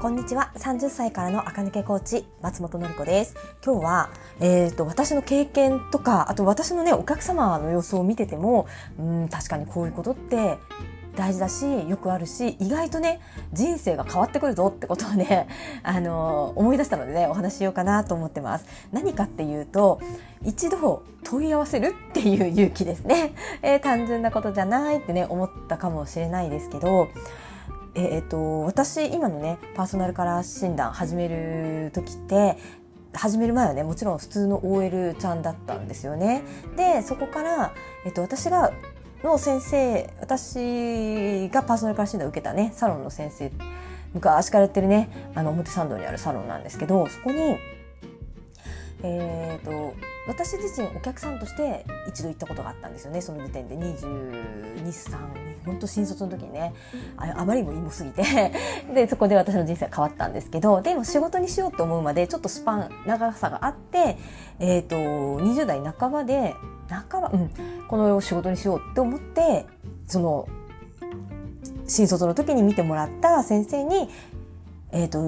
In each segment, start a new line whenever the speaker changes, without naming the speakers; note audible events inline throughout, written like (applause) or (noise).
こんにちは。30歳からの赤抜けコーチ、松本のり子です。今日は、えっ、と、私の経験とか、あと私のね、お客様の様子を見てても、うん、確かにこういうことって大事だし、よくあるし、意外とね、人生が変わってくるぞってことをね、(laughs) あの思い出したのでね、お話ししようかなと思ってます。何かっていうと、一度問い合わせるっていう勇気ですね。(laughs) えー単純なことじゃないってね、思ったかもしれないですけど、えー、と私今のねパーソナルカラー診断始める時って始める前はねもちろん普通の OL ちゃんだったんですよね。でそこから、えっと私がの先生私がパーソナルカラー診断を受けたねサロンの先生昔からやってるねあの表参道にあるサロンなんですけどそこにえー、と私自身お客さんとして一度行ったことがあったんですよねその時点で。223本当新卒の時にね。あまりにも芋すぎて。(laughs) でそこで私の人生は変わったんですけど。でも仕事にしようと思うまでちょっとスパン長さがあって、えー、と20代半ばで半ば、うん、この仕事にしようって思ってその新卒の時に見てもらった先生に、えー、と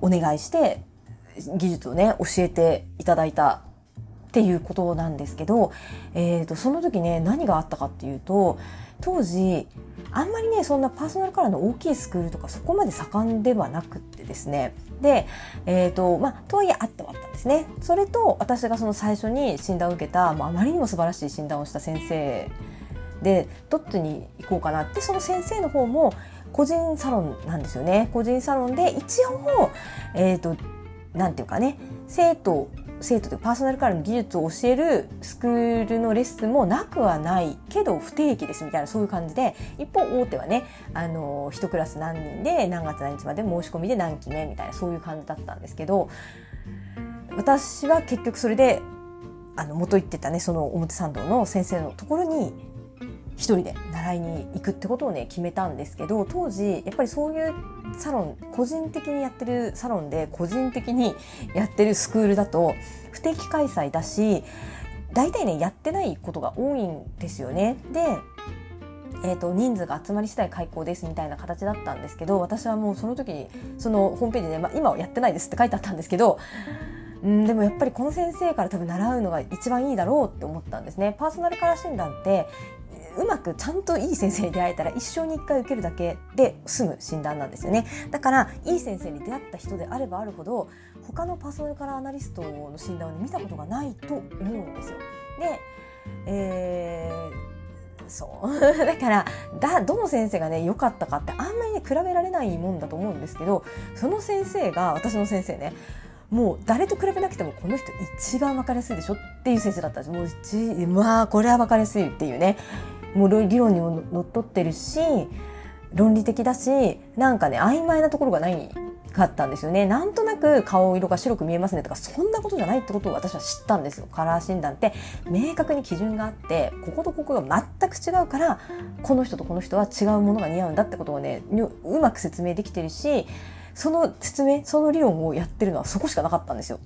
お願いして技術をね教えていただいたっていうことなんですけど、えー、とその時ね何があったかっていうと当時あんまりねそんなパーソナルカラーの大きいスクールとかそこまで盛んではなくってですね。で、えーとまあ、とはいえあってはあったんですね。それと私がその最初に診断を受けた、まあ、あまりにも素晴らしい診断をした先生でどっちに行こうかなってその先生の方も個人サロンなんですよね。個人サロンで一応えっ、となんていうかね生徒生徒とパーソナルカラーの技術を教えるスクールのレッスンもなくはないけど不定期ですみたいなそういう感じで一方大手はねあの一クラス何人で何月何日まで申し込みで何期目みたいなそういう感じだったんですけど私は結局それであの元言ってたねその表参道の先生のところに一人で習いに行くってことをね決めたんですけど当時やっぱりそういうサロン個人的にやってるサロンで個人的にやってるスクールだと不定期開催だし大体ねやってないことが多いんですよね。でえー、と人数が集まり次第開講ですみたいな形だったんですけど私はもうその時にそのホームページで、まあ、今はやってないですって書いてあったんですけどんでもやっぱりこの先生から多分習うのが一番いいだろうって思ったんですね。パーソナルカラー診断ってうまくちゃんといい先生に出会えたら一生に一回受けるだけで済む診断なんですよね。だからいい先生に出会った人であればあるほど他のパーソナルカラーアナリストの診断を見たことがないと思うんですよ。で、えーそう。(laughs) だからだどの先生がね良かったかってあんまりね比べられないもんだと思うんですけどその先生が私の先生ねもう誰と比べなくてもこの人一番分かりやすいでしょっていう先生だったんです。もうまあこれは分かりやすいっていうね。もう理論にものっとってるし論理的だしなんかね曖昧なところがないかったんですよねなんとなく顔色が白く見えますねとかそんなことじゃないってことを私は知ったんですよカラー診断って明確に基準があってこことここが全く違うからこの人とこの人は違うものが似合うんだってことをねうまく説明できてるしその説明その理論をやってるのはそこしかなかったんですよ。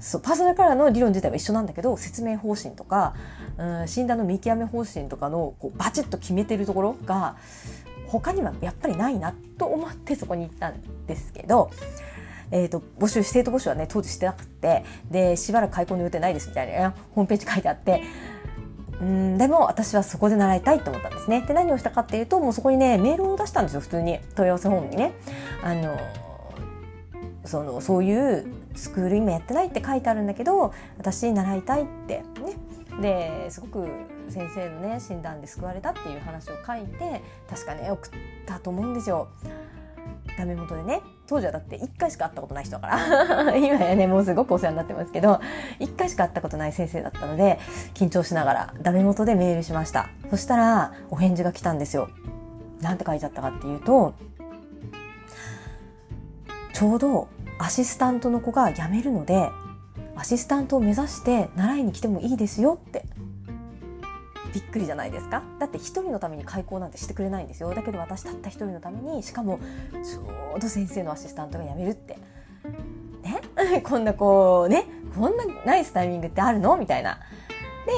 そうパーソナルカラーの理論自体は一緒なんだけど説明方針とか、うん、診断の見極め方針とかのこうバチッと決めてるところが他にはやっぱりないなと思ってそこに行ったんですけど、えーと、募集生徒募集はね当時してなくてでしばらく開講の予定ないですみたいなホームページ書いてあって。うんでも私はそこで習いたいと思ったんですね。で何をしたかっていうともうそこにねメールを出したんですよ普通に問い合わせ本にね。あのそのそういうスクール今やってないって書いてあるんだけど私習いたいってね。ですごく先生のね診断で救われたっていう話を書いて確かね送ったと思うんですよ。ダメ元でね。当時はだって1回しか会ったことない人だから。(laughs) 今やねもうすごくお世話になってますけど1回しか会ったことない先生だったので緊張しながらダメ元でメールしました。そしたらお返事が来たんですよ。なんて書いてあったかっていうとちょうどアシスタントの子が辞めるのでアシスタントを目指して習いに来てもいいですよって。びっくりじゃないですか？だって一人のために開講なんてしてくれないんですよ。だけど私たった一人のためにしかもちょうど先生のアシスタントが辞めるって。ね？(laughs) こんなこうね？こんなナイスタイミングってあるの？みたいな。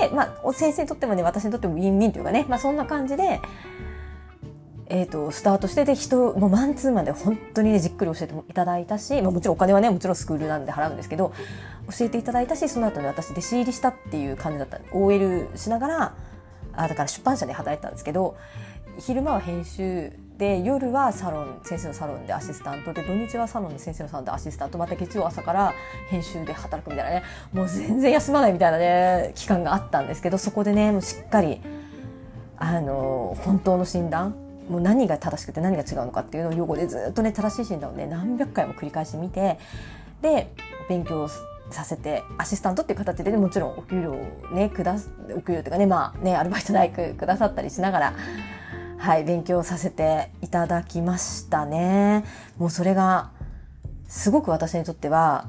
でまあ先生にとってもね私にとってもウィンウィンというかね。まあそんな感じでえーと、スタートしてで人もマンツーマンで本当に、ね、じっくり教えていただいたし、まあ、もちろんお金はねもちろんスクールなんで払うんですけど教えていただいたしその後ね私弟子入りしたっていう感じだった OL しながらあだから出版社で働いてたんですけど昼間は編集で夜はサロン先生のサロンでアシスタントで土日はサロンで先生のサロンでアシスタントまた月曜朝から編集で働くみたいなねもう全然休まないみたいなね期間があったんですけどそこでねもうしっかりあの本当の診断もう何が正しくて何が違うのかっていうのを用語でずっとね正しい診断をね何百回も繰り返してみてで勉強させてアシスタントっていう形で、ね、もちろんお給料をねくだお給料っていうかねまあねアルバイト代くくださったりしながらはい勉強させていただきましたね。もうそれがすごく私にとっては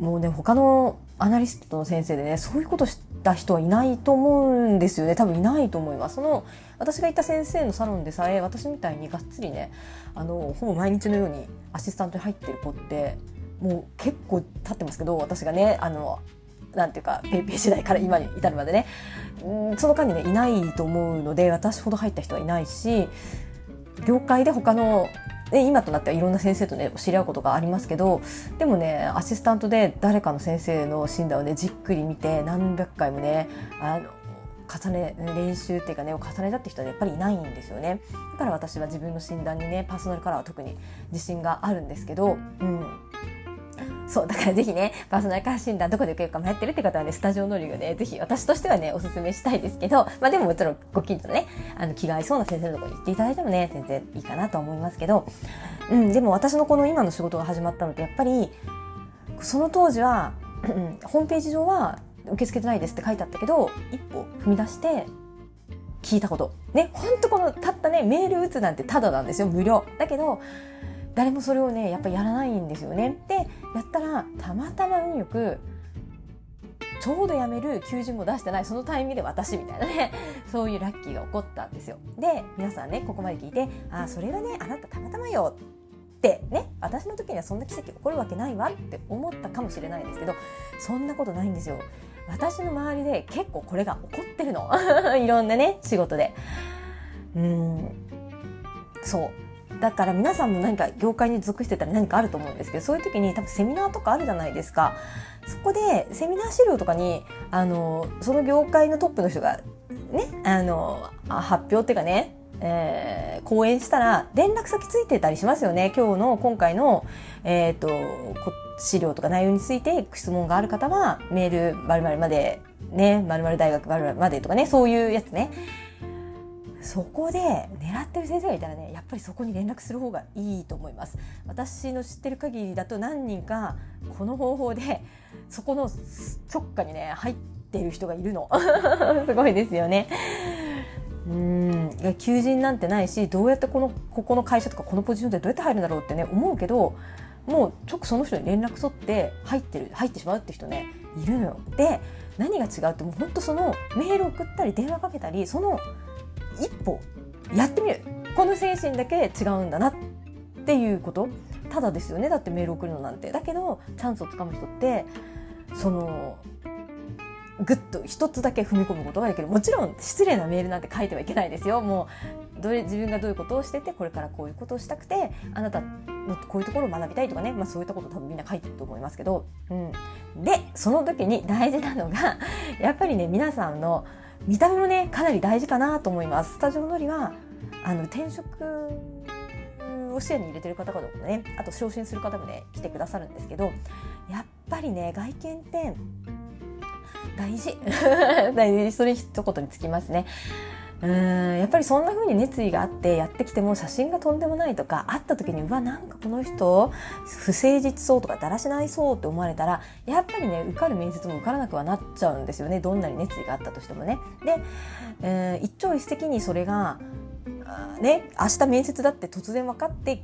もうね他のアナリストの先生でねそういうことした人はいないと思うんですよね多分いないと思いますその私が行った先生のサロンでさえ私みたいにがっつりねあのほぼ毎日のようにアシスタントに入ってる子ってもう結構経ってますけど私がねあのなんていうかペーペー時代から今に至るまでねうんその間にねいないと思うので私ほど入った人はいないし業界で他のね、今となってはいろんな先生とね知り合うことがありますけどでもねアシスタントで誰かの先生の診断をねじっくり見て何百回もねあの重ね練習っていうかねを重ねたって人はやっぱりいないんですよね。だから私は自分の診断にねパーソナルカラーは特に自信があるんですけど、うん、そう、だからぜひね、パーソナルカラー診断どこで受けるか迷ってるって方はね、スタジオ乗りがね、ぜひ私としてはね、おすすめしたいですけど、まあでももちろんご近所のね、あの気が合いそうな先生のところに行っていただいてもね、全然いいかなと思いますけど、うん、でも私のこの今の仕事が始まったのってやっぱり、その当時は、ホームページ上は受け付けてないですって書いてあったけど、一歩踏み出して聞いたこと。ね、ほんとこのたったね、メール打つなんてただなんですよ、無料。だけど、誰もそれをねやっぱやらないんですよね。でやったらたまたま運よくちょうど辞める求人も出してないそのタイミングで私みたいなね (laughs) そういうラッキーが起こったんですよ。で皆さんねここまで聞いてああそれはねあなたたまたまよってね私の時にはそんな奇跡起こるわけないわって思ったかもしれないんですけどそんなことないんですよ。私の周りで結構これが起こってるの。(laughs) いろんなね仕事で。うん。そう。だから皆さんも何か業界に属してたら何かあると思うんですけどそういう時に多分セミナーとかあるじゃないですか。そこでセミナー資料とかにあのその業界のトップの人がねあの発表っていうかねえー、講演したら連絡先ついてたりしますよね。今日の今回の、え、ー、と資料とか内容について質問がある方はメール〇〇までね〇〇大学〇〇までとかねそういうやつね。そこで狙ってる先生がいたらねやっぱりそこに連絡する方がいいと思います。私の知ってる限りだと何人かこの方法でそこの直下にね入ってる人がいるの。(laughs) すごいですよね。うん。求人なんてないしどうやってこのここの会社とかこのポジションでどうやって入るんだろうってね思うけどもう直その人に連絡取って入ってる入ってしまうって人ねいるのよ。で何が違うってもう本当そのメール送ったり電話かけたりその一歩やってみる。この精神だけ違うんだなっていうこと。ただですよね。だってメール送るのなんて。だけどチャンスをつかむ人ってそのぐっと一つだけ踏み込むことができる。もちろん失礼なメールなんて書いてはいけないですよ。もうどれ自分がどういうことをしててこれからこういうことをしたくてあなたのこういうところを学びたいとかね、まあ、そういったこと多分みんな書いてると思いますけど、うん、でその時に大事なのが (laughs) やっぱりね皆さんの見た目もねかなり大事かなと思います。スタジオのりはあの転職を視野に入れてる方々もねあと昇進する方もね来てくださるんですけどやっぱりね外見って大事。(laughs) 大事それ一言につきますね。うんやっぱりそんな風に熱意があってやってきても写真がとんでもないとか会った時にうわなんかこの人不誠実そうとかだらしないそうって思われたらやっぱりね受かる面接も受からなくはなっちゃうんですよね。どんなに熱意があったとしてもね。で、えー、一朝一夕にそれがね明日面接だって突然分かって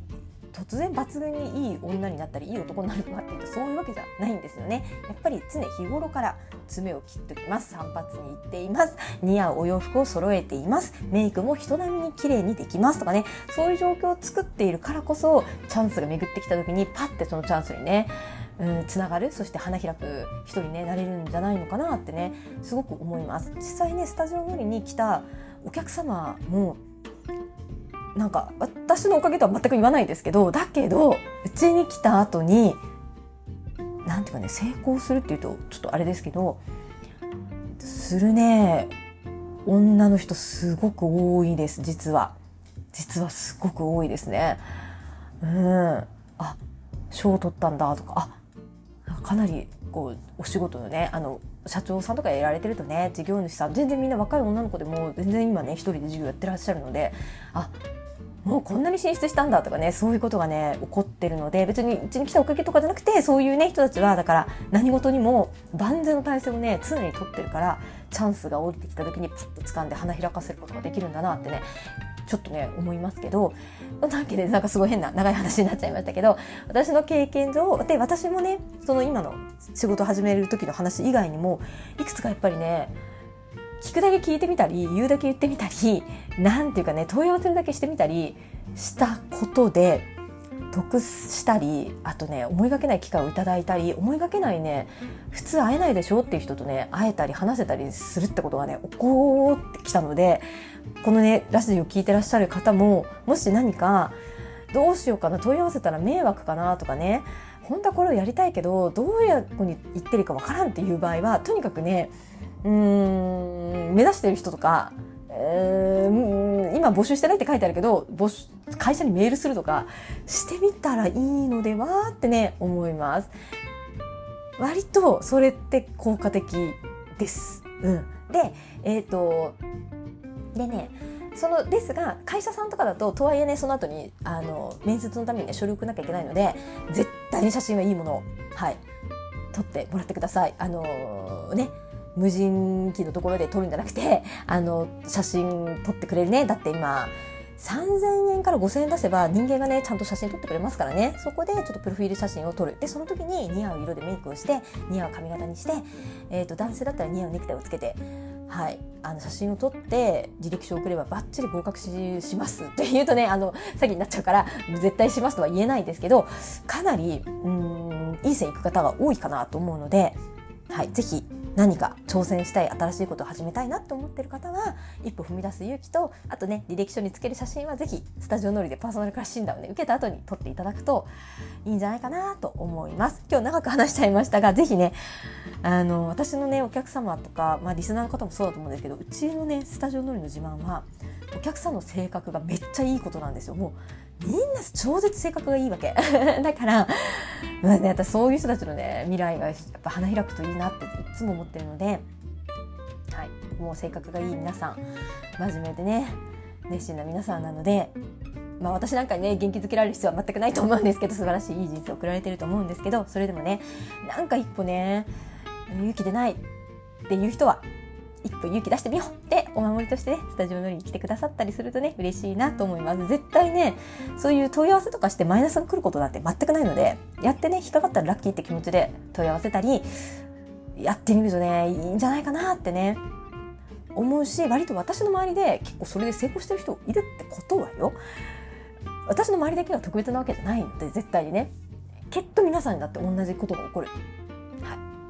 突然抜群にいい女になったりいい男になるとかっていうとそういうわけじゃないんですよね。やっぱり常日頃から爪を切っておきます。散髪に行っています。似合うお洋服を揃えています。メイクも人並みに綺麗にできますとかね。そういう状況を作っているからこそチャンスが巡ってきた時にパッてそのチャンスにねうん、つながる。そして花開く一人ねなれるんじゃないのかなってねすごく思います。実際ねスタジオ乗りに来たお客様もなんか私のおかげとは全く言わないですけどだけどうちに来た後になんていうかね成功するっていうとちょっとあれですけどするね。女の人すごく多いです実は。実はすごく多いですね。うん。あ賞取ったんだとか。あかなりこうお仕事のねあの社長さんとかやられてるとね事業主さん全然みんな若い女の子でも全然今ね一人で事業やってらっしゃるのであもうこんなに進出したんだとかねそういうことがね起こってるので別にうちに来たおかげとかじゃなくてそういうね人たちはだから何事にも万全の体制をね常に取ってるからチャンスが降りてきた時にパッと掴んで花開かせることができるんだなってねちょっとね思いますけどなわけでなんかすごい変な長い話になっちゃいましたけど私の経験上で私もねその今の仕事始める時の話以外にもいくつかやっぱりね聞くだけ聞いてみたり言うだけ言ってみたり (laughs) なんていうかね問い合わせるだけしてみたりしたことで得したりあとね思いがけない機会をいただいたり思いがけないね普通会えないでしょっていう人とね会えたり話せたりするってことがね起こってきたのでこのねラジオを聞いてらっしゃる方ももし何かどうしようかな問い合わせたら迷惑かなとかね本当はこれをやりたいけどどうやこに言ってるかわからんっていう場合はとにかくねうん目指してる人とか、えー、今募集してないって書いてあるけど募集会社にメールするとかしてみたらいいのではってね思います。割とそれって効果的です。うん、で、えっ、ー、とでねそのですが会社さんとかだととはいえねその後にあの面接のためにね書類送らなきゃいけないので絶対に写真はいいものをはい撮ってもらってください。あのー、ね無人機のところで撮るんじゃなくて (laughs) あの写真撮ってくれるね。だって今3000円から5000円出せば人間がねちゃんと写真撮ってくれますからね。そこでちょっとプロフィール写真を撮る。でその時に似合う色でメイクをして似合う髪型にして、えーと、男性だったら似合うネクタイをつけてはい、あの写真を撮って履歴書を送ればバッチリ合格します。って言うとねあの詐欺になっちゃうから絶対しますとは言えないですけどかなりうんいい線いく方が多いかなと思うので、はい、ぜひ何か挑戦したい新しいことを始めたいなと思ってる方は一歩踏み出す勇気とあとね履歴書につける写真はぜひスタジオノリでパーソナルクラス診断をね受けた後に撮っていただくといいんじゃないかなと思います。今日長く話しちゃいましたがぜひねあの私のねお客様とか、まあ、リスナーの方もそうだと思うんですけどうちのねスタジオノリの自慢はお客さんの性格がめっちゃいいことなんですよ。もうみんな超絶性格がいいわけ。(laughs) だからまあね、私そういう人たちのね未来がやっぱ花開くといいなっていつも思ってるので、はい、もう性格がいい皆さん真面目でね熱心な皆さんなので、まあ、私なんかにね元気づけられる必要は全くないと思うんですけど素晴らしいいい人生を送られてると思うんですけどそれでもねなんか一歩ね勇気出ないっていう人は一歩勇気出してみようってお守りとしてねスタジオのりに来てくださったりするとね嬉しいなと思います。絶対ねそういう問い合わせとかしてマイナスが来ることなんて全くないのでやってね引っかかったらラッキーって気持ちで問い合わせたりやってみるとねいいんじゃないかなってね思うし割と私の周りで結構それで成功してる人いるってことはよ私の周りだけが特別なわけじゃないので絶対にねきっと皆さんだって同じことが起こる。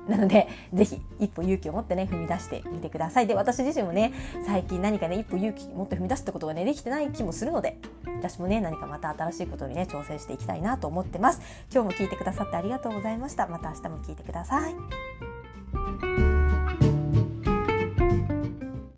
なので、(laughs) ぜひ一歩勇気を持ってね、踏み出してみてください。で、私自身もね、最近何かね、一歩勇気持って踏み出すってことがね、できてない気もするので、私もね、何かまた新しいことにね、挑戦していきたいなと思ってます。今日も聞いてくださってありがとうございました。また明日も聞いてください。